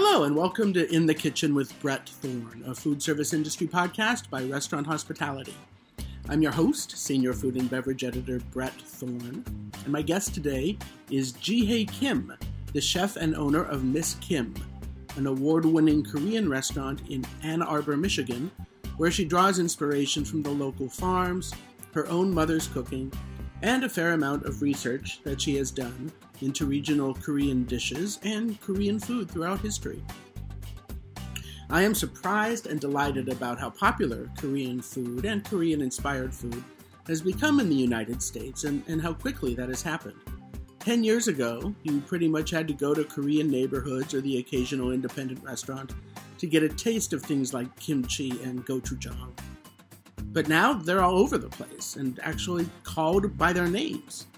Hello, and welcome to In the Kitchen with Brett Thorne, a food service industry podcast by Restaurant Hospitality. I'm your host, Senior Food and Beverage Editor Brett Thorne, and my guest today is Jihae Kim, the chef and owner of Miss Kim, an award winning Korean restaurant in Ann Arbor, Michigan, where she draws inspiration from the local farms, her own mother's cooking, and a fair amount of research that she has done into regional Korean dishes and Korean food throughout history. I am surprised and delighted about how popular Korean food and Korean inspired food has become in the United States and, and how quickly that has happened. Ten years ago, you pretty much had to go to Korean neighborhoods or the occasional independent restaurant to get a taste of things like kimchi and gochujang. But now they're all over the place and actually called by their names.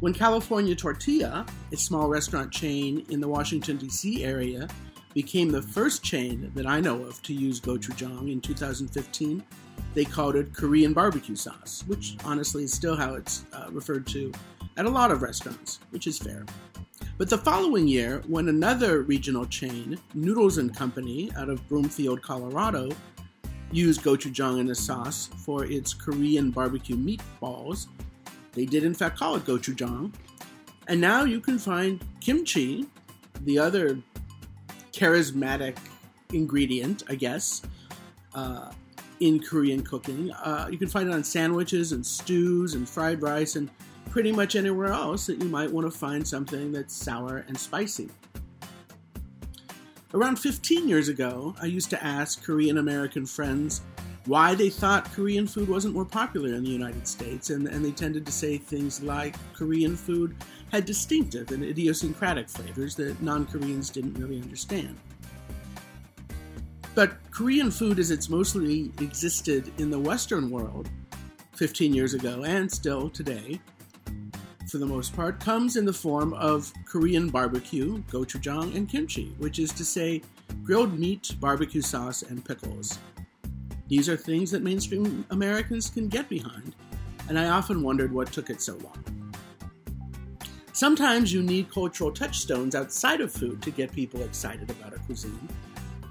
When California Tortilla, a small restaurant chain in the Washington, D.C. area, became the first chain that I know of to use gochujang in 2015, they called it Korean barbecue sauce, which honestly is still how it's uh, referred to at a lot of restaurants, which is fair. But the following year, when another regional chain, Noodles and Company, out of Broomfield, Colorado, used gochujang in the sauce for its Korean barbecue meatballs, they did, in fact, call it gochujang. And now you can find kimchi, the other charismatic ingredient, I guess, uh, in Korean cooking. Uh, you can find it on sandwiches and stews and fried rice and pretty much anywhere else that you might want to find something that's sour and spicy. Around 15 years ago, I used to ask Korean American friends why they thought Korean food wasn't more popular in the United States, and, and they tended to say things like Korean food had distinctive and idiosyncratic flavors that non Koreans didn't really understand. But Korean food, as it's mostly existed in the Western world 15 years ago and still today, for the most part, comes in the form of Korean barbecue, gochujang, and kimchi, which is to say, grilled meat, barbecue sauce, and pickles. These are things that mainstream Americans can get behind, and I often wondered what took it so long. Sometimes you need cultural touchstones outside of food to get people excited about a cuisine,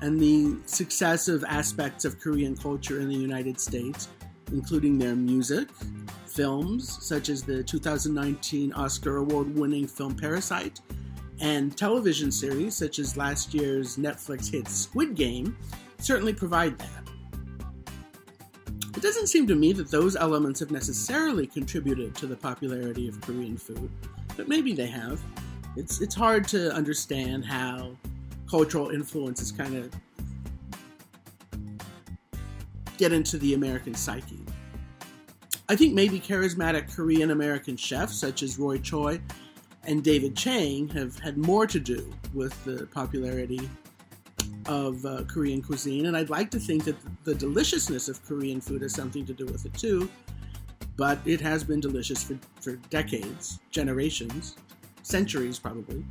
and the successive aspects of Korean culture in the United States, including their music, films, such as the 2019 Oscar Award winning film Parasite, and television series, such as last year's Netflix hit Squid Game, certainly provide that. It doesn't seem to me that those elements have necessarily contributed to the popularity of Korean food, but maybe they have. It's, it's hard to understand how cultural influences kind of get into the American psyche. I think maybe charismatic Korean American chefs such as Roy Choi and David Chang have had more to do with the popularity of uh, Korean cuisine, and I'd like to think that the deliciousness of Korean food has something to do with it too. But it has been delicious for, for decades, generations, centuries probably,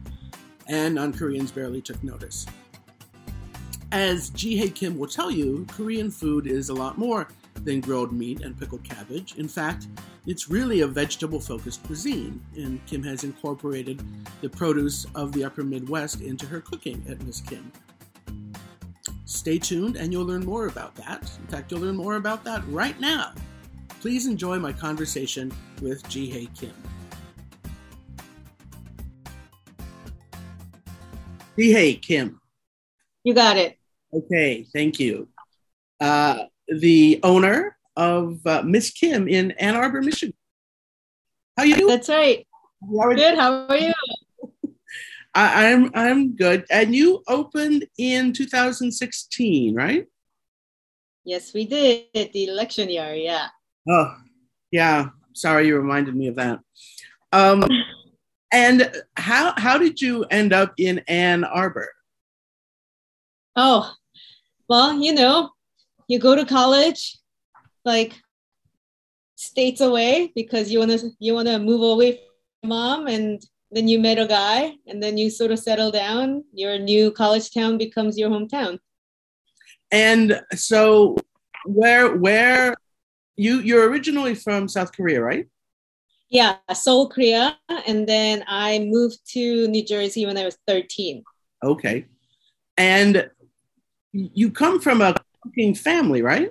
and non Koreans barely took notice. As Jihae Kim will tell you, Korean food is a lot more than grilled meat and pickled cabbage. In fact, it's really a vegetable focused cuisine, and Kim has incorporated the produce of the upper Midwest into her cooking at Miss Kim. Stay tuned and you'll learn more about that. In fact, you'll learn more about that right now. Please enjoy my conversation with Jihae Kim. Jihae Kim. You got it. Okay, thank you. Uh, the owner of uh, Miss Kim in Ann Arbor, Michigan. How you doing? That's right. Good. How are you? I, am I'm, I'm good. And you opened in 2016, right? Yes, we did. The election year, yeah. Oh, yeah. Sorry, you reminded me of that. Um, and how how did you end up in Ann Arbor? Oh, well, you know, you go to college, like states away because you wanna you wanna move away from mom and then you met a guy and then you sort of settle down your new college town becomes your hometown. And so where where you you're originally from south korea right? Yeah seoul korea and then i moved to new jersey when i was 13 okay. And you come from a cooking family, right?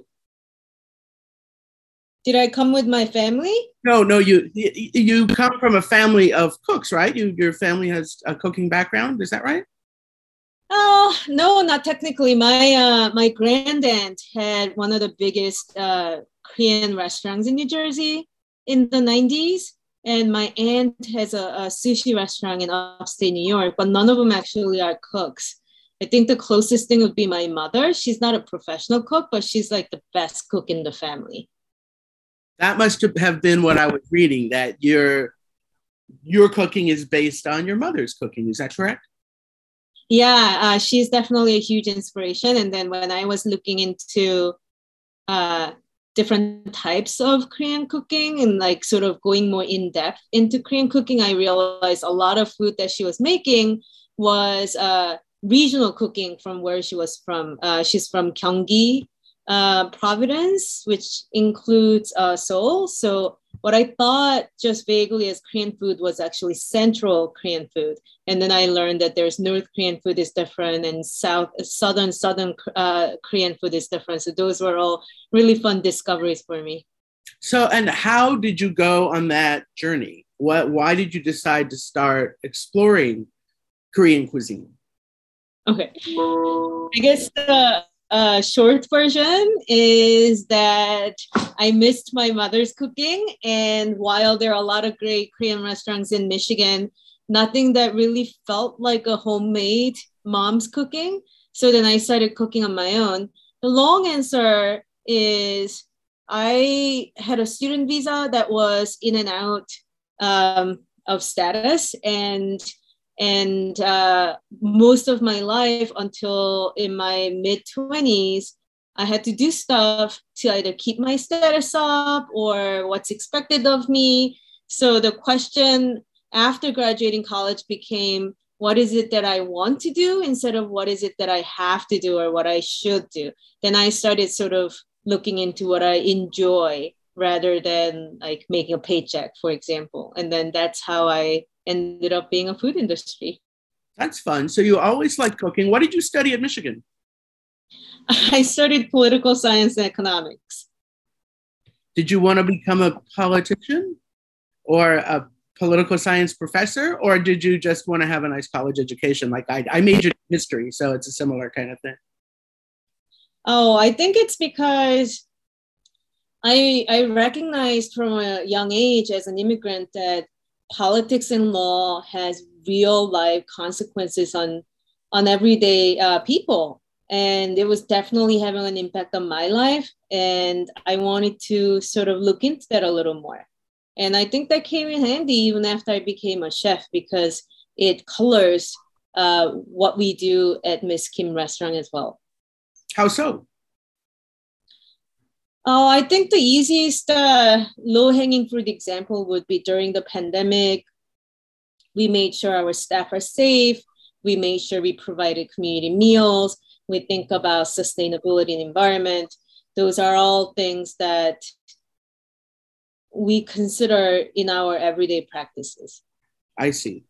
Did I come with my family? No, no. You you come from a family of cooks, right? You your family has a cooking background. Is that right? Oh no, not technically. My uh, my granddad had one of the biggest uh, Korean restaurants in New Jersey in the '90s, and my aunt has a, a sushi restaurant in upstate New York. But none of them actually are cooks. I think the closest thing would be my mother. She's not a professional cook, but she's like the best cook in the family. That must have been what I was reading. That your your cooking is based on your mother's cooking. Is that correct? Yeah, uh, she's definitely a huge inspiration. And then when I was looking into uh, different types of Korean cooking and like sort of going more in depth into Korean cooking, I realized a lot of food that she was making was uh, regional cooking from where she was from. Uh, she's from Gyeonggi uh, Province, which includes uh, Seoul. So what I thought just vaguely as Korean food was actually Central Korean food, and then I learned that there's North Korean food is different, and South, Southern, Southern uh, Korean food is different. So those were all really fun discoveries for me. So, and how did you go on that journey? What, why did you decide to start exploring Korean cuisine? Okay, I guess the uh, short version is that I missed my mother's cooking. And while there are a lot of great Korean restaurants in Michigan, nothing that really felt like a homemade mom's cooking. So then I started cooking on my own. The long answer is I had a student visa that was in and out um, of status. And and uh, most of my life until in my mid 20s, I had to do stuff to either keep my status up or what's expected of me. So the question after graduating college became what is it that I want to do instead of what is it that I have to do or what I should do. Then I started sort of looking into what I enjoy rather than like making a paycheck, for example. And then that's how I ended up being a food industry. That's fun. So you always liked cooking. What did you study at Michigan? I studied political science and economics. Did you want to become a politician or a political science professor, or did you just want to have a nice college education? Like I, I majored in history, so it's a similar kind of thing. Oh, I think it's because I I recognized from a young age as an immigrant that politics and law has real life consequences on on everyday uh, people. And it was definitely having an impact on my life. And i wanted to sort of look into that a little more. And i think that came in handy even after i became a chef because it colors uh, what we do at miss kim restaurant as well. How so Oh, I think the easiest uh, low hanging fruit example would be during the pandemic. We made sure our staff are safe. We made sure we provided community meals. We think about sustainability and environment. Those are all things that we consider in our everyday practices. I see.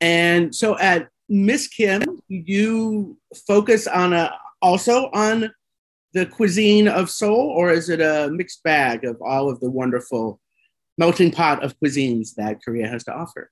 And so at Miss Kim, you focus on a also on the cuisine of Seoul, or is it a mixed bag of all of the wonderful melting pot of cuisines that Korea has to offer?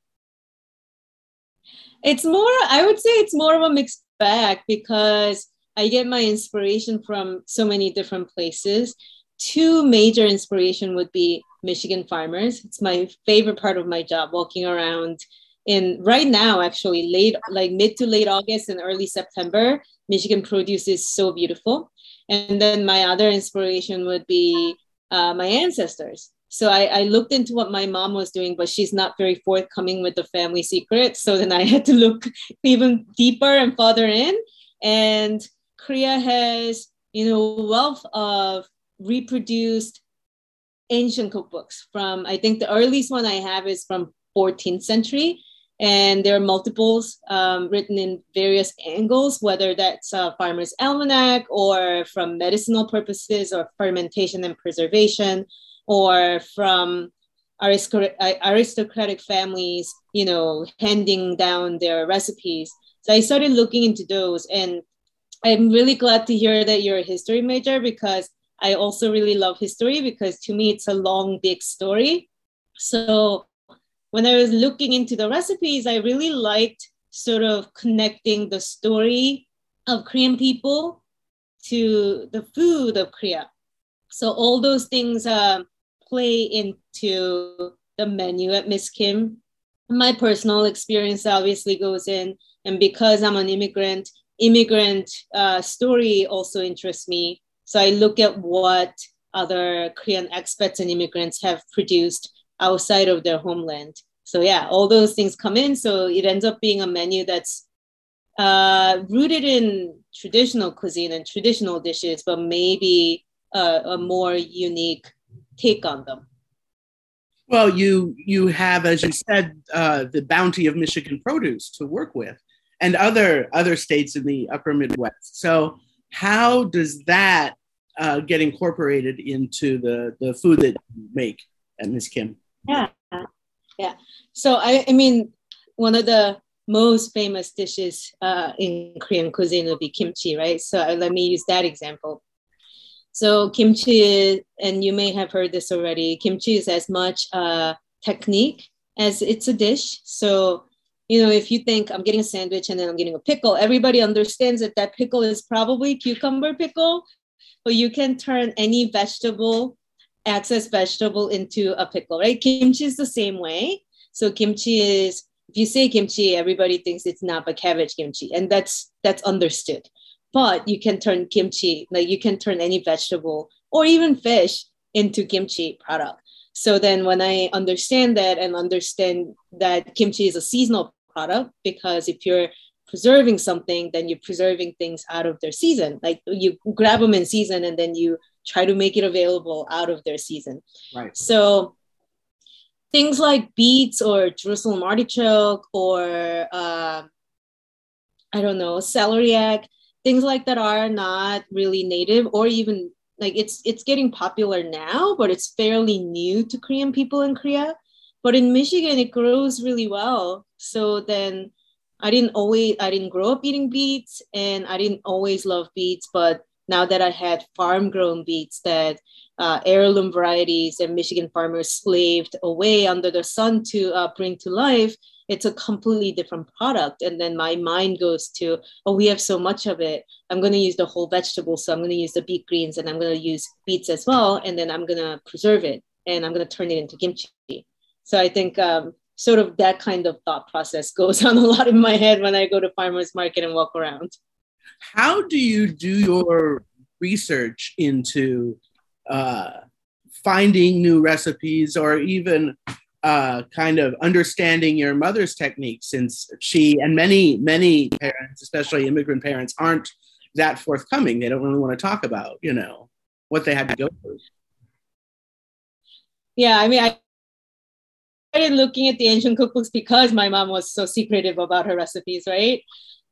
It's more, I would say it's more of a mixed bag because I get my inspiration from so many different places. Two major inspiration would be Michigan farmers. It's my favorite part of my job, walking around in right now, actually, late like mid to late August and early September. Michigan produce is so beautiful. And then my other inspiration would be uh, my ancestors. So I, I, looked into what my mom was doing, but she's not very forthcoming with the family secret. So then I had to look even deeper and further in. And Korea has, you know, wealth of reproduced ancient cookbooks from, I think the earliest one I have is from 14th century and there are multiples um, written in various angles, whether that's a farmer's almanac or from medicinal purposes or fermentation and preservation or from aristocratic families, you know, handing down their recipes. So I started looking into those, and I'm really glad to hear that you're a history major because I also really love history because to me it's a long, big story. So when I was looking into the recipes, I really liked sort of connecting the story of Korean people to the food of Korea. So all those things uh, play into the menu at Miss Kim. My personal experience obviously goes in, and because I'm an immigrant, immigrant uh, story also interests me. So I look at what other Korean expats and immigrants have produced outside of their homeland. So yeah, all those things come in. So it ends up being a menu that's uh, rooted in traditional cuisine and traditional dishes, but maybe a, a more unique take on them. Well, you you have, as you said, uh, the bounty of Michigan produce to work with, and other other states in the Upper Midwest. So, how does that uh, get incorporated into the the food that you make at Miss Kim? Yeah, yeah. So I, I mean, one of the most famous dishes uh, in Korean cuisine would be kimchi, right? So uh, let me use that example. So kimchi, and you may have heard this already. Kimchi is as much a technique as it's a dish. So you know, if you think I'm getting a sandwich and then I'm getting a pickle, everybody understands that that pickle is probably cucumber pickle, but you can turn any vegetable, excess vegetable into a pickle, right? Kimchi is the same way. So kimchi is if you say kimchi, everybody thinks it's not but cabbage kimchi, and that's that's understood. But you can turn kimchi, like you can turn any vegetable or even fish into kimchi product. So then when I understand that and understand that kimchi is a seasonal product, because if you're preserving something, then you're preserving things out of their season. Like you grab them in season and then you try to make it available out of their season. Right. So things like beets or Jerusalem artichoke or uh, I don't know celeriac, things like that are not really native or even like it's it's getting popular now, but it's fairly new to Korean people in Korea. But in Michigan, it grows really well. So then I didn't always I didn't grow up eating beets and I didn't always love beets, but now that I had farm grown beets that uh, heirloom varieties and Michigan farmers slaved away under the sun to uh, bring to life, it's a completely different product. And then my mind goes to, oh, we have so much of it. I'm going to use the whole vegetable. So I'm going to use the beet greens and I'm going to use beets as well. And then I'm going to preserve it and I'm going to turn it into kimchi. So I think um, sort of that kind of thought process goes on a lot in my head when I go to farmers market and walk around. How do you do your research into uh, finding new recipes or even uh, kind of understanding your mother's techniques since she and many many parents especially immigrant parents aren't that forthcoming? They don't really want to talk about you know what they had to go through. Yeah i mean i started looking at the ancient cookbooks because my mom was so secretive about her recipes right?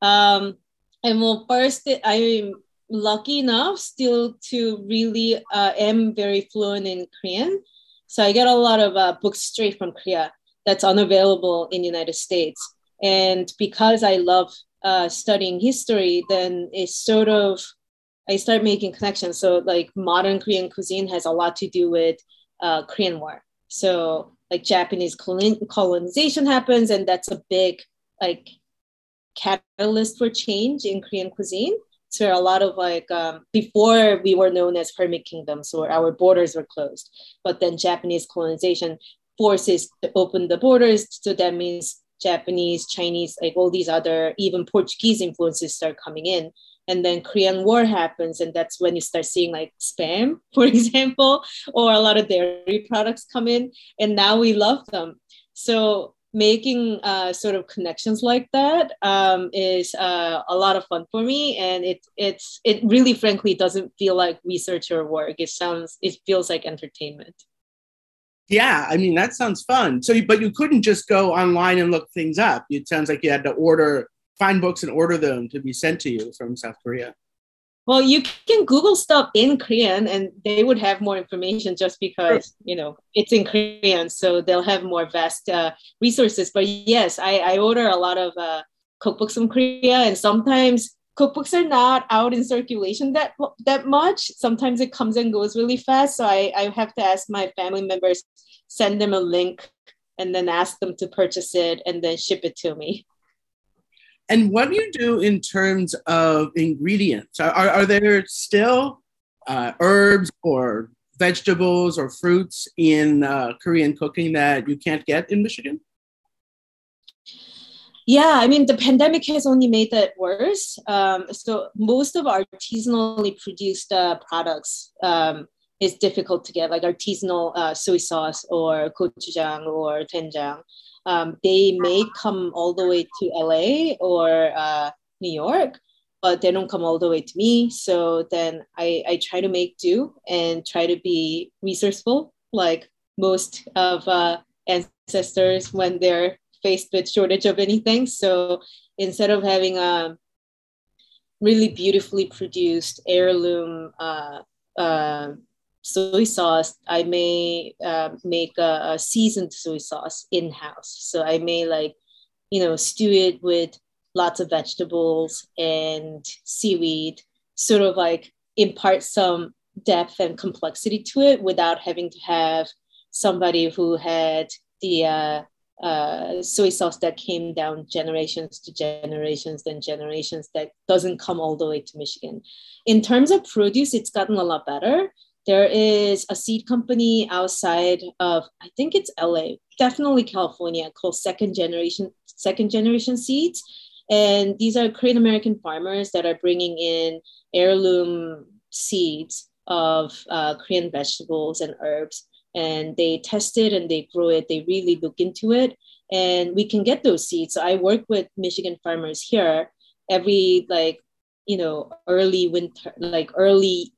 Um, and well first i'm lucky enough still to really uh, am very fluent in Korean. So I get a lot of uh, books straight from Korea that's unavailable in United States. And because I love uh, studying history, then it's sort of I start making connections. So like modern Korean cuisine has a lot to do with uh, Korean War. So like Japanese colonization happens, and that's a big like catalyst for change in Korean cuisine. So a lot of like um, before we were known as hermit kingdoms so our borders were closed. But then japanese colonization forces to open the borders. So that means japanese chinese like all these other even portuguese influences start coming in. And then korean war happens and that's when you start seeing like spam for example or a lot of dairy products come in. And now we love them. So making uh, sort of connections like that um, is uh, a lot of fun for me. And it it's it really frankly doesn't feel like research or work. It sounds it feels like entertainment. Yeah i mean that sounds fun. So but you couldn't just go online and look things up. It sounds like you had to order find books and order them to be sent to you from south korea well, you can Google stuff in Korean and they would have more information just because, you know, it's in Korean. So they'll have more vast uh, resources. But yes, I, I order a lot of uh, cookbooks from Korea, and sometimes cookbooks are not out in circulation that that much. Sometimes it comes and goes really fast. So I, I have to ask my family members, send them a link and then ask them to purchase it and then ship it to me. And what do you do in terms of ingredients? Are, are, there still uh, herbs or vegetables or fruits in uh, Korean cooking that you can't get in Michigan? Yeah, I mean, the pandemic has only made that worse. Um, so most of artisanally produced uh, products um, is difficult to get, like artisanal uh, soy sauce or gochujang or doenjang. Um, they may come all the way to LA or uh, New York, but they don't come all the way to me. So then I, I try to make do and try to be resourceful, like most of uh, ancestors when they're faced with shortage of anything. So instead of having a really beautifully produced heirloom uh, uh, soy sauce, I may uh, make a, a, seasoned soy sauce in house. So I may like, you know, stew it with lots of vegetables and seaweed, sort of like impart some depth and complexity to it without having to have somebody who had the uh, uh, soy sauce that came down generations to generations, and generations that doesn't come all the way to Michigan. In terms of produce, it's gotten a lot better. There is a seed company outside of, I think it's LA, definitely California, called Second Generation Second Generation Seeds, and these are Korean American farmers that are bringing in heirloom seeds of uh, Korean vegetables and herbs and they test it and they grow it. They really look into it, and we can get those seeds. So I work with Michigan farmers here every like you know early winter, like early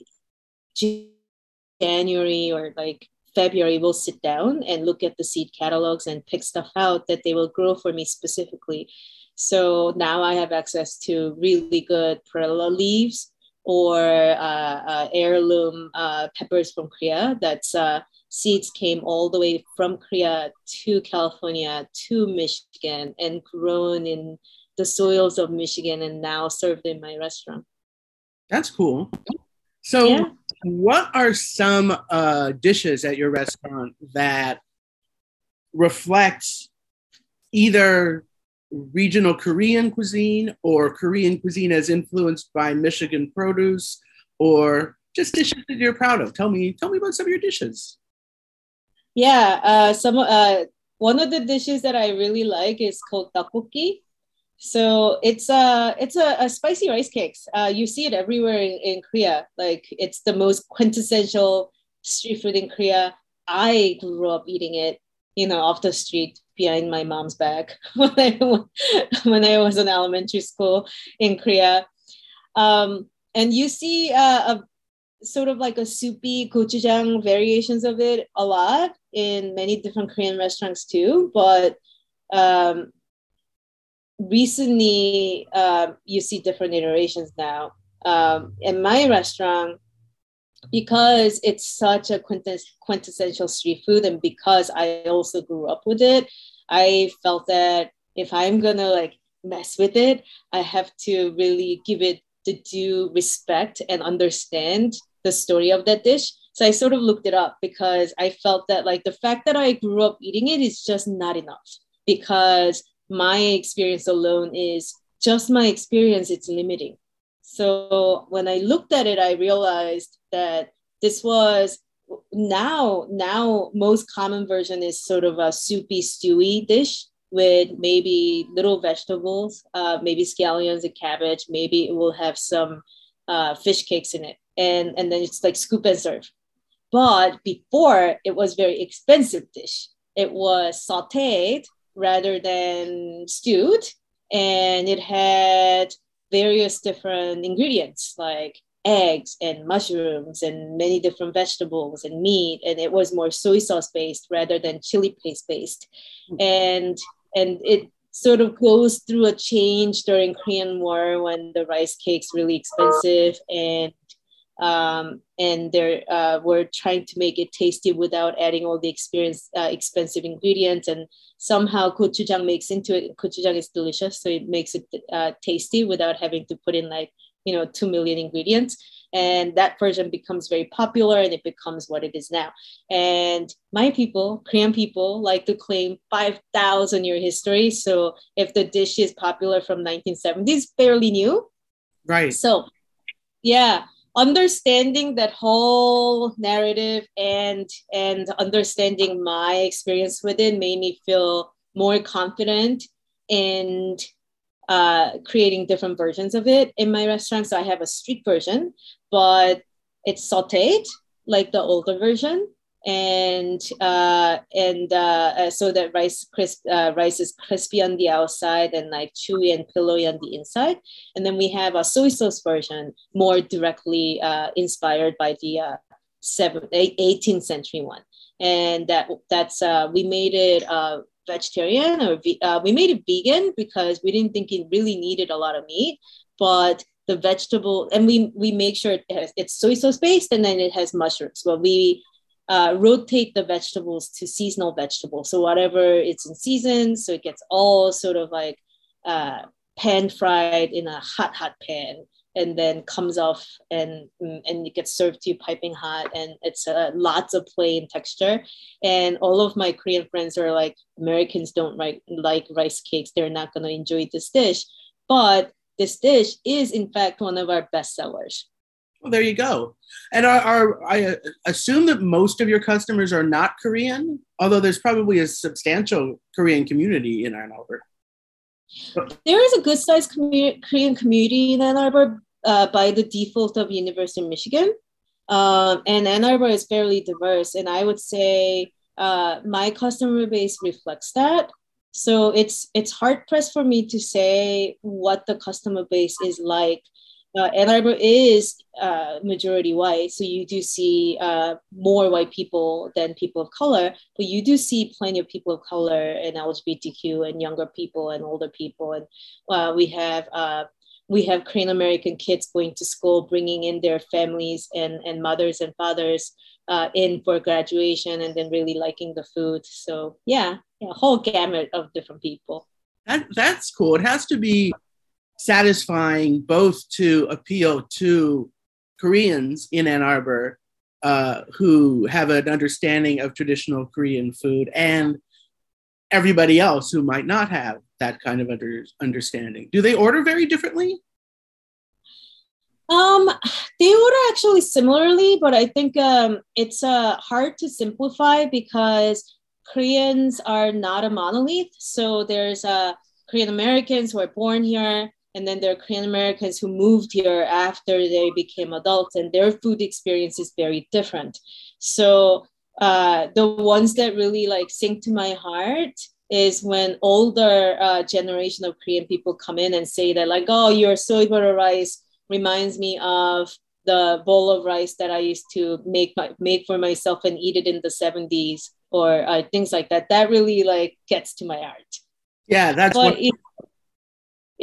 January or like February. We'll sit down and look at the seed catalogs and pick stuff out that they will grow for me specifically. So now I have access to really good perilla leaves or uh, uh, heirloom uh, peppers from Korea. That's uh, seeds came all the way from Korea to California to Michigan and grown in the soils of Michigan and now served in my restaurant. That's cool. So, yeah. what are some uh, dishes at your restaurant that reflects either regional Korean cuisine or Korean cuisine as influenced by Michigan produce or just dishes that you're proud of? Tell me, tell me about some of your dishes. Yeah, uh, some uh, one of the dishes that I really like is called tteokbokki. So it's a it's a, a spicy rice cakes. Uh, you see it everywhere in, in Korea. Like it's the most quintessential street food in Korea. I grew up eating it, you know, off the street behind my mom's back when I when I was in elementary school in Korea. Um, and you see uh, a sort of like a soupy gochujang variations of it a lot in many different Korean restaurants too. But um, recently, uh, you see different iterations now. Um, in my restaurant, because it's such a quintess- quintessential street food, and because I also grew up with it, I felt that if I'm gonna like mess with it, I have to really give it the due respect and understand the story of that dish. So I sort of looked it up because I felt that like the fact that I grew up eating it is just not enough because my experience alone is just my experience, it's limiting. So when I looked at it, I realized that this was now now most common version is sort of a soupy stewy dish with maybe little vegetables, uh, maybe scallions and cabbage. Maybe it will have some uh, fish cakes in it, and and then it's like scoop and serve. But before it was very expensive dish. It was sautéed rather than stewed, and it had various different ingredients like eggs and mushrooms and many different vegetables and meat and it was more soy sauce based rather than chili paste based mm-hmm. and and it sort of goes through a change during Korean War when the rice cake's really expensive and um, and they're uh, we're trying to make it tasty without adding all the experience uh, expensive ingredients. And somehow gochujang makes into it. Gochujang is delicious. So it makes it uh, tasty without having to put in like you know 2 million ingredients. And that version becomes very popular and it becomes what it is now. And my people korean people like to claim 5000 year history. So if the dish is popular from 1970s fairly new. Right. So yeah understanding that whole narrative and and understanding my experience with it made me feel more confident in uh, creating different versions of it in my restaurant. So I have a street version, but it's sautéed like the older version and uh, and uh, uh, so that rice crisp uh, rice is crispy on the outside and like chewy and pillowy on the inside. And then we have a soy sauce version, more directly uh, inspired by the uh, seven, 18th century one. And that that's uh, we made it vegetarian or we made it vegan because we didn't think it really needed a lot of meat, but the vegetable and we we make sure it has it's soy sauce based and then it has mushrooms. But we uh, rotate the vegetables to seasonal vegetables. So whatever it's in season, so it gets all sort of like uh, pan fried in a hot, hot pan, and then comes off and and it gets served to you piping hot, and it's uh, lots of play in texture. And all of my Korean friends are like, Americans don't like like rice cakes; they're not going to enjoy this dish, but this dish is in fact one of our best sellers. Well, there you go. And are, are, I assume that most of your customers are not Korean, although there's probably a substantial Korean community in Ann Arbor. There is a good sized commu- Korean community in Ann Arbor uh, by the default of University of Michigan. Um, and Ann Arbor is fairly diverse. And I would say uh, my customer base reflects that. So it's it's hard pressed for me to say what the customer base is like uh, Ann Arbor is uh, majority white, so you do see uh, more white people than people of color, but you do see plenty of people of color and LGBTQ and younger people and older people, and uh, we have uh, we have Korean American kids going to school, bringing in their families and and mothers and fathers uh, in for graduation, and then really liking the food. So yeah, yeah, a whole gamut of different people. That, that's cool. It has to be satisfying both to appeal to Koreans in Ann Arbor uh, who have an understanding of traditional Korean food and everybody else who might not have that kind of under, understanding. Do they order very differently? Um, they order actually similarly, but I think um, it's uh, hard to simplify because Koreans are not a monolith. So there's uh, Korean Americans who are born here, and then there are Korean Americans who moved here after they became adults, and their food experience is very different. So uh, the ones that really like sink to my heart is when older uh, generation of Korean people come in and say that like, oh, your soy butter rice reminds me of the bowl of rice that I used to make my, make for myself and eat it in the 70s or uh, things like that. That really like gets to my heart. Yeah, that's but what. It,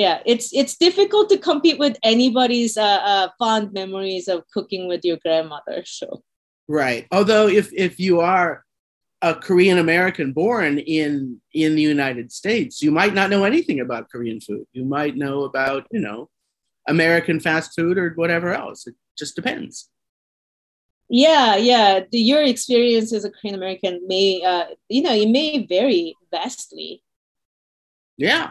yeah it's it's difficult to compete with anybody's uh, uh, fond memories of cooking with your grandmother so. Right although if if you are a korean american born in in the united states you might not know anything about korean food. You might know about you know american fast food or whatever else. It just depends. Yeah yeah the, your experience as a korean american may uh, you know it may vary vastly. Yeah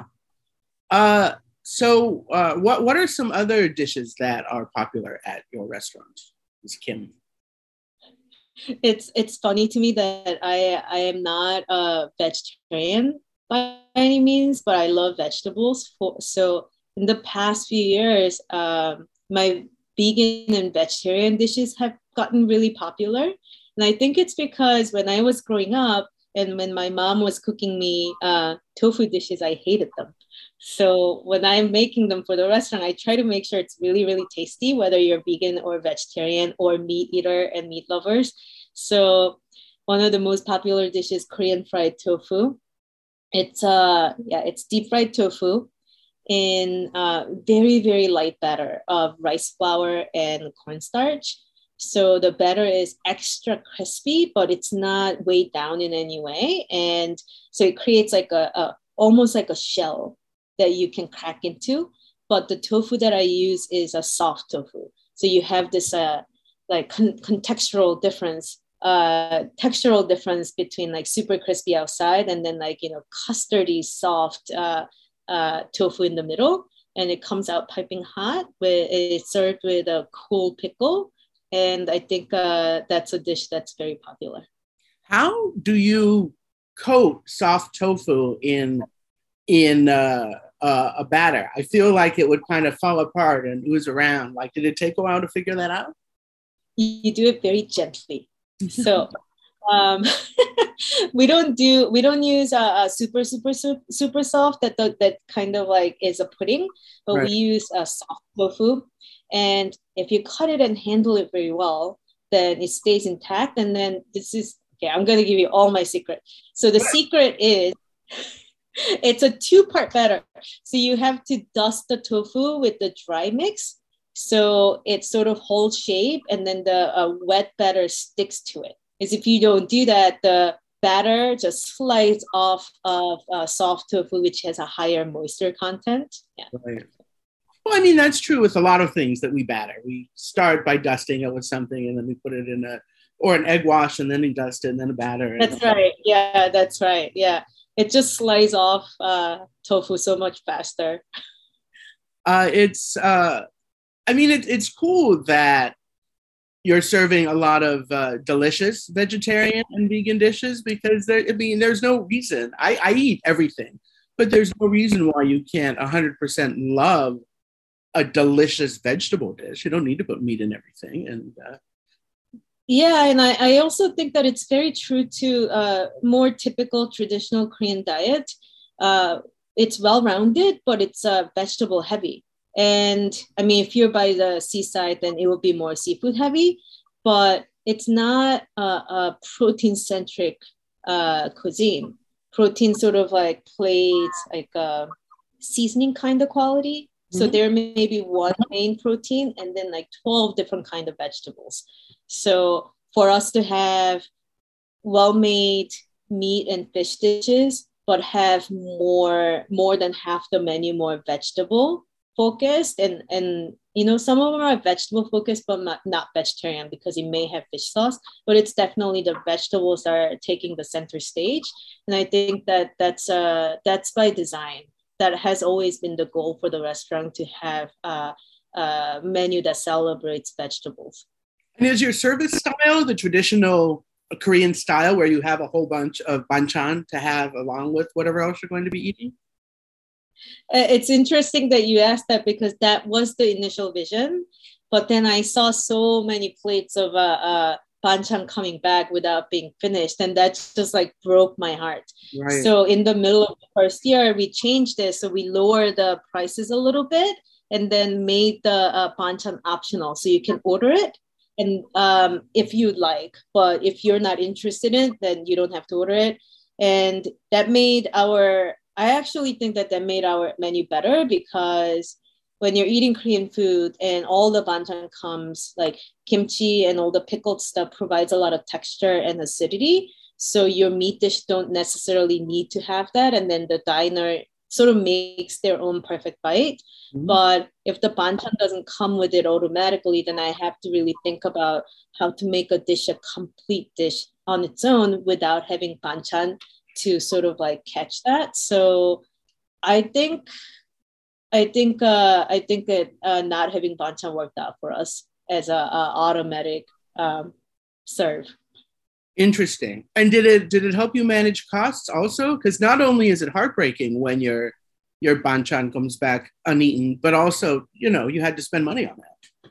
uh, so, uh, what what are some other dishes that are popular at your restaurant, Miss Kim? It's it's funny to me that I I am not a vegetarian by any means, but I love vegetables. So in the past few years, um, my vegan and vegetarian dishes have gotten really popular, and I think it's because when I was growing up and when my mom was cooking me uh, tofu dishes, I hated them. So when I'm making them for the restaurant, I try to make sure it's really, really tasty, whether you're vegan or vegetarian or meat eater and meat lovers. So one of the most popular dishes, Korean fried tofu. It's uh yeah, it's deep fried tofu. in uh, very, very light batter of rice flour and cornstarch. So the batter is extra crispy, but it's not weighed down in any way. And so it creates like a, a almost like a shell that you can crack into. But the tofu that I use is a soft tofu. So you have this uh, like con- contextual difference uh, textural difference between like super crispy outside and then like you know custardy soft uh, uh, tofu in the middle and it comes out piping hot with it's served with a cool pickle and i think uh, that's a dish that's very popular how do you coat soft tofu in in uh, uh, a batter i feel like it would kind of fall apart and ooze around like did it take a while to figure that out you do it very gently so um, we don't do we don't use a, a, super super super soft that that kind of like is a pudding, but right. we use a soft tofu. And if you cut it and handle it very well, then it stays intact. And then this is okay. I'm gonna give you all my secret. So the secret is it's a two part batter. So you have to dust the tofu with the dry mix so it sort of holds shape and then the uh, wet batter sticks to it. Because if you don't do that, the batter just slides off of uh, soft tofu, which has a higher moisture content. Yeah. Right. Well, I mean, that's true with a lot of things that we batter. We start by dusting it with something and then we put it in a, or an egg wash and then we dust it and then a batter. That's right. Yeah, that's right. Yeah. It just slides off uh, tofu so much faster. Uh, it's, uh, I mean, it, it's cool that you're serving a lot of uh, delicious vegetarian and vegan dishes because there, I mean, there's no reason. I, I eat everything, but there's no reason why you can't 100% love a delicious vegetable dish. You don't need to put meat in everything. And uh, yeah, and I, I also think that it's very true to uh, more typical traditional Korean diet. Uh, it's well rounded, but it's uh, vegetable heavy. And I mean, if you're by the seaside, then it will be more seafood heavy, but it's not a, a protein centric uh, cuisine. Protein sort of like plays like a seasoning kind of quality. Mm-hmm. So there may be one main protein and then like 12 different kind of vegetables. So for us to have well-made meat and fish dishes, but have more more than half the menu more vegetable focused. And and you know some of them are vegetable focused but not, not vegetarian because it may have fish sauce but it's definitely the vegetables are taking the center stage. And i think that that's uh that's by design. That has always been the goal for the restaurant to have a, a menu that celebrates vegetables and is your service style the traditional korean style where you have a whole bunch of banchan to have along with whatever else you're going to be eating uh, it's interesting that you asked that because that was the initial vision. But then I saw so many plates of uh, uh, banchan coming back without being finished, and that just like broke my heart. Right. So in the middle of the first year, we changed this, so we lowered the prices a little bit, and then made the uh, banchan optional, so you can order it, and um, if you'd like. But if you're not interested in it, then you don't have to order it. And that made our I actually think that that made our menu better because when you're eating Korean food and all the banchan comes like kimchi and all the pickled stuff provides a lot of texture and acidity. So your meat dish don't necessarily need to have that. And then the diner sort of makes their own perfect bite. Mm-hmm. But if the banchan doesn't come with it automatically, then I have to really think about how to make a dish a complete dish on its own without having banchan to sort of like catch that. So I think I think uh, I think that uh, not having banchan worked out for us as a, a automatic um, serve. Interesting. And did it did it help you manage costs also? Because not only is it heartbreaking when your your banchan comes back uneaten, but also you know you had to spend money on that.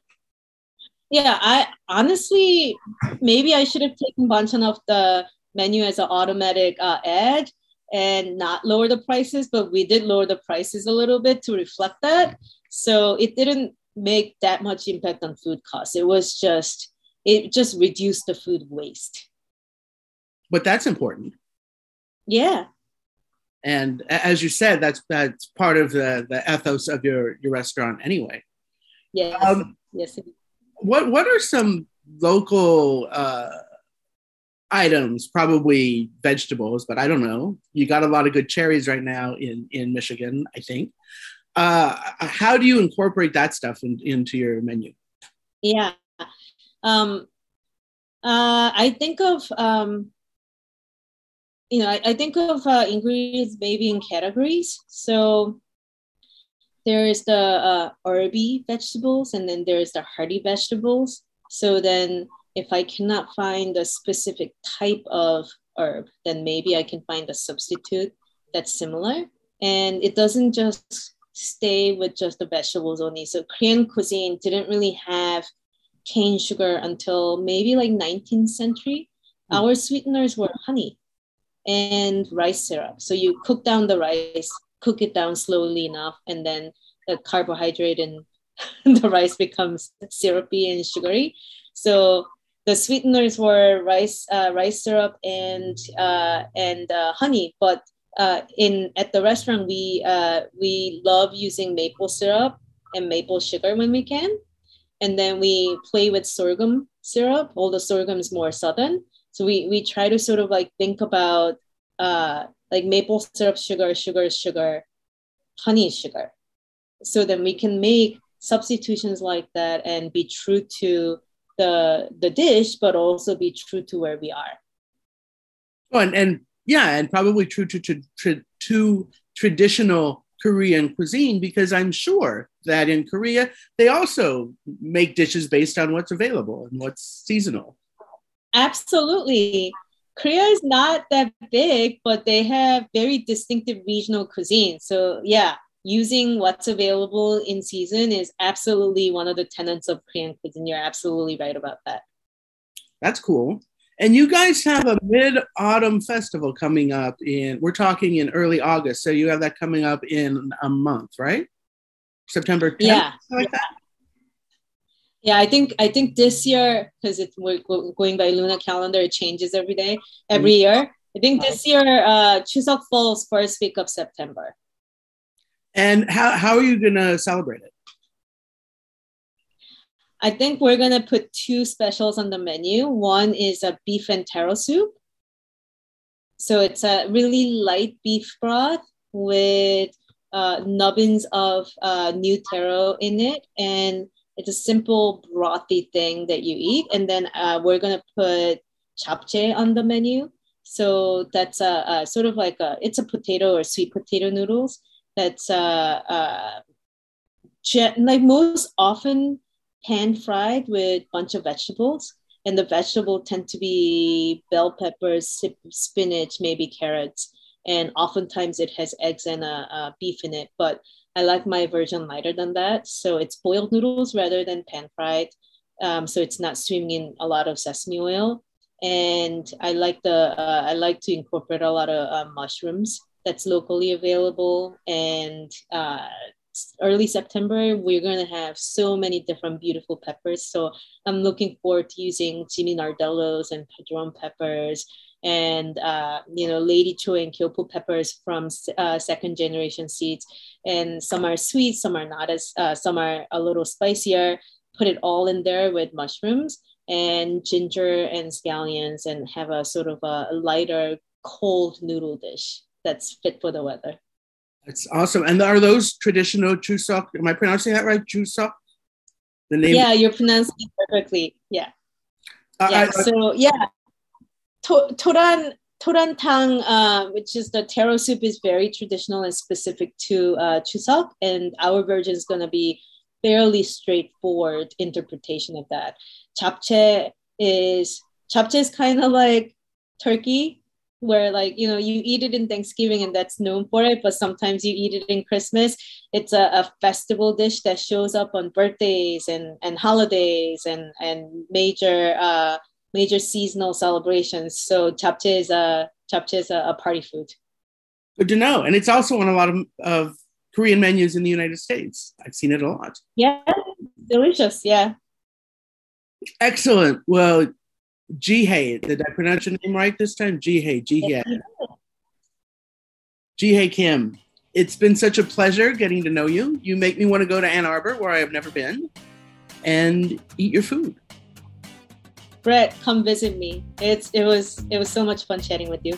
Yeah, I honestly maybe I should have taken banchan off the menu as an automatic uh, ad and not lower the prices, but we did lower the prices a little bit to reflect that. So it didn't make that much impact on food costs. It was just, it just reduced the food waste. But that's important. Yeah. and as you said, that's that's part of the the ethos of your your restaurant anyway. Yes. Um, yes. What what are some local uh, items? Probably vegetables, but I don't know. You got a lot of good cherries right now in in Michigan, I think. Uh, how do you incorporate that stuff in, into your menu? Yeah. Um, uh, I think of um, you know, I, I think of uh, ingredients maybe in categories. So there is the uh, herby vegetables, and then there is the hearty vegetables. So then, if I cannot find a specific type of herb, then maybe I can find a substitute that's similar. And it doesn't just stay with just the vegetables only. So Korean cuisine didn't really have cane sugar until maybe like 19th century. Mm. Our sweeteners were honey and rice syrup. So you cook down the rice, cook it down slowly enough, and then the carbohydrate and the rice becomes syrupy and sugary. So the sweeteners were rice, uh, rice syrup, and uh, and uh, honey. But uh, in at the restaurant, we uh, we love using maple syrup and maple sugar when we can, and then we play with sorghum syrup. All the sorghum is more southern, so we we try to sort of like think about uh, like maple syrup, sugar, sugar, sugar, honey, sugar. So then we can make substitutions like that and be true to the the dish, but also be true to where we are. Oh, and, and yeah, and probably true to, to, to, to traditional Korean cuisine because I'm sure that in Korea they also make dishes based on what's available and what's seasonal. Absolutely. Korea is not that big, but they have very distinctive regional cuisine. So yeah, using what's available in season is absolutely one of the tenets of Korean cuisine. You're absolutely right about that. That's cool. And you guys have a mid autumn festival coming up in, we're talking in early August. So you have that coming up in a month, right? September 10th? Yeah. Like yeah. Yeah, I think I think this year because it's we're going by lunar calendar, it changes every day, every mm-hmm. year. I think this year uh, Chuseok falls first week of September. And how how are you gonna celebrate it? I think we're gonna put two specials on the menu. One is a beef and taro soup. So it's a really light beef broth with uh, nubbins of uh, new taro in it and it's a simple brothy thing that you eat. And then uh, we're gonna put japchae on the menu. So that's a, a, sort of like a it's a potato or sweet potato noodles. That's uh, uh, like most often pan fried with a bunch of vegetables, and the vegetable tend to be bell peppers, spinach, maybe carrots, and oftentimes it has eggs and a, a beef in it. But I like my version lighter than that. So it's boiled noodles rather than pan fried. Um, so it's not swimming in a lot of sesame oil. And I like the uh, I like to incorporate a lot of uh, mushrooms that's locally available. And uh, early September, we're gonna have so many different beautiful peppers. So I'm looking forward to using Jimmy Nardello's and Padron peppers and uh, you know lady choy and kyopo peppers from uh, second generation seeds. And some are sweet some are not as uh, some are a little spicier. Put it all in there with mushrooms and ginger and scallions and have a sort of a lighter cold noodle dish that's fit for the weather. That's awesome. And are those traditional chuseok? Am i pronouncing that right? Chuseok? The name? Yeah you're pronouncing it perfectly. Yeah. Yeah I, so yeah to- toran torantang, uh, which is the taro soup, is very traditional and specific to uh, Chuseok, and our version is going to be fairly straightforward interpretation of that. Japchae is japchae is kind of like turkey, where like you know you eat it in Thanksgiving and that's known for it, but sometimes you eat it in Christmas. It's a, a festival dish that shows up on birthdays and and holidays and and major. Uh, major seasonal celebrations. So japchae is a japchae is a, a, party food. Good to know, and it's also on a lot of, of Korean menus in the United States. I've seen it a lot. Yeah, delicious. Yeah. Excellent. Well, Ji Hye, did I pronounce your name right this time? Ji Hye, Jihei. Ji Hye Kim, it's been such a pleasure getting to know you. You make me want to go to Ann Arbor, where I have never been, and eat your food. Brett, come visit me. It's it was it was so much fun chatting with you.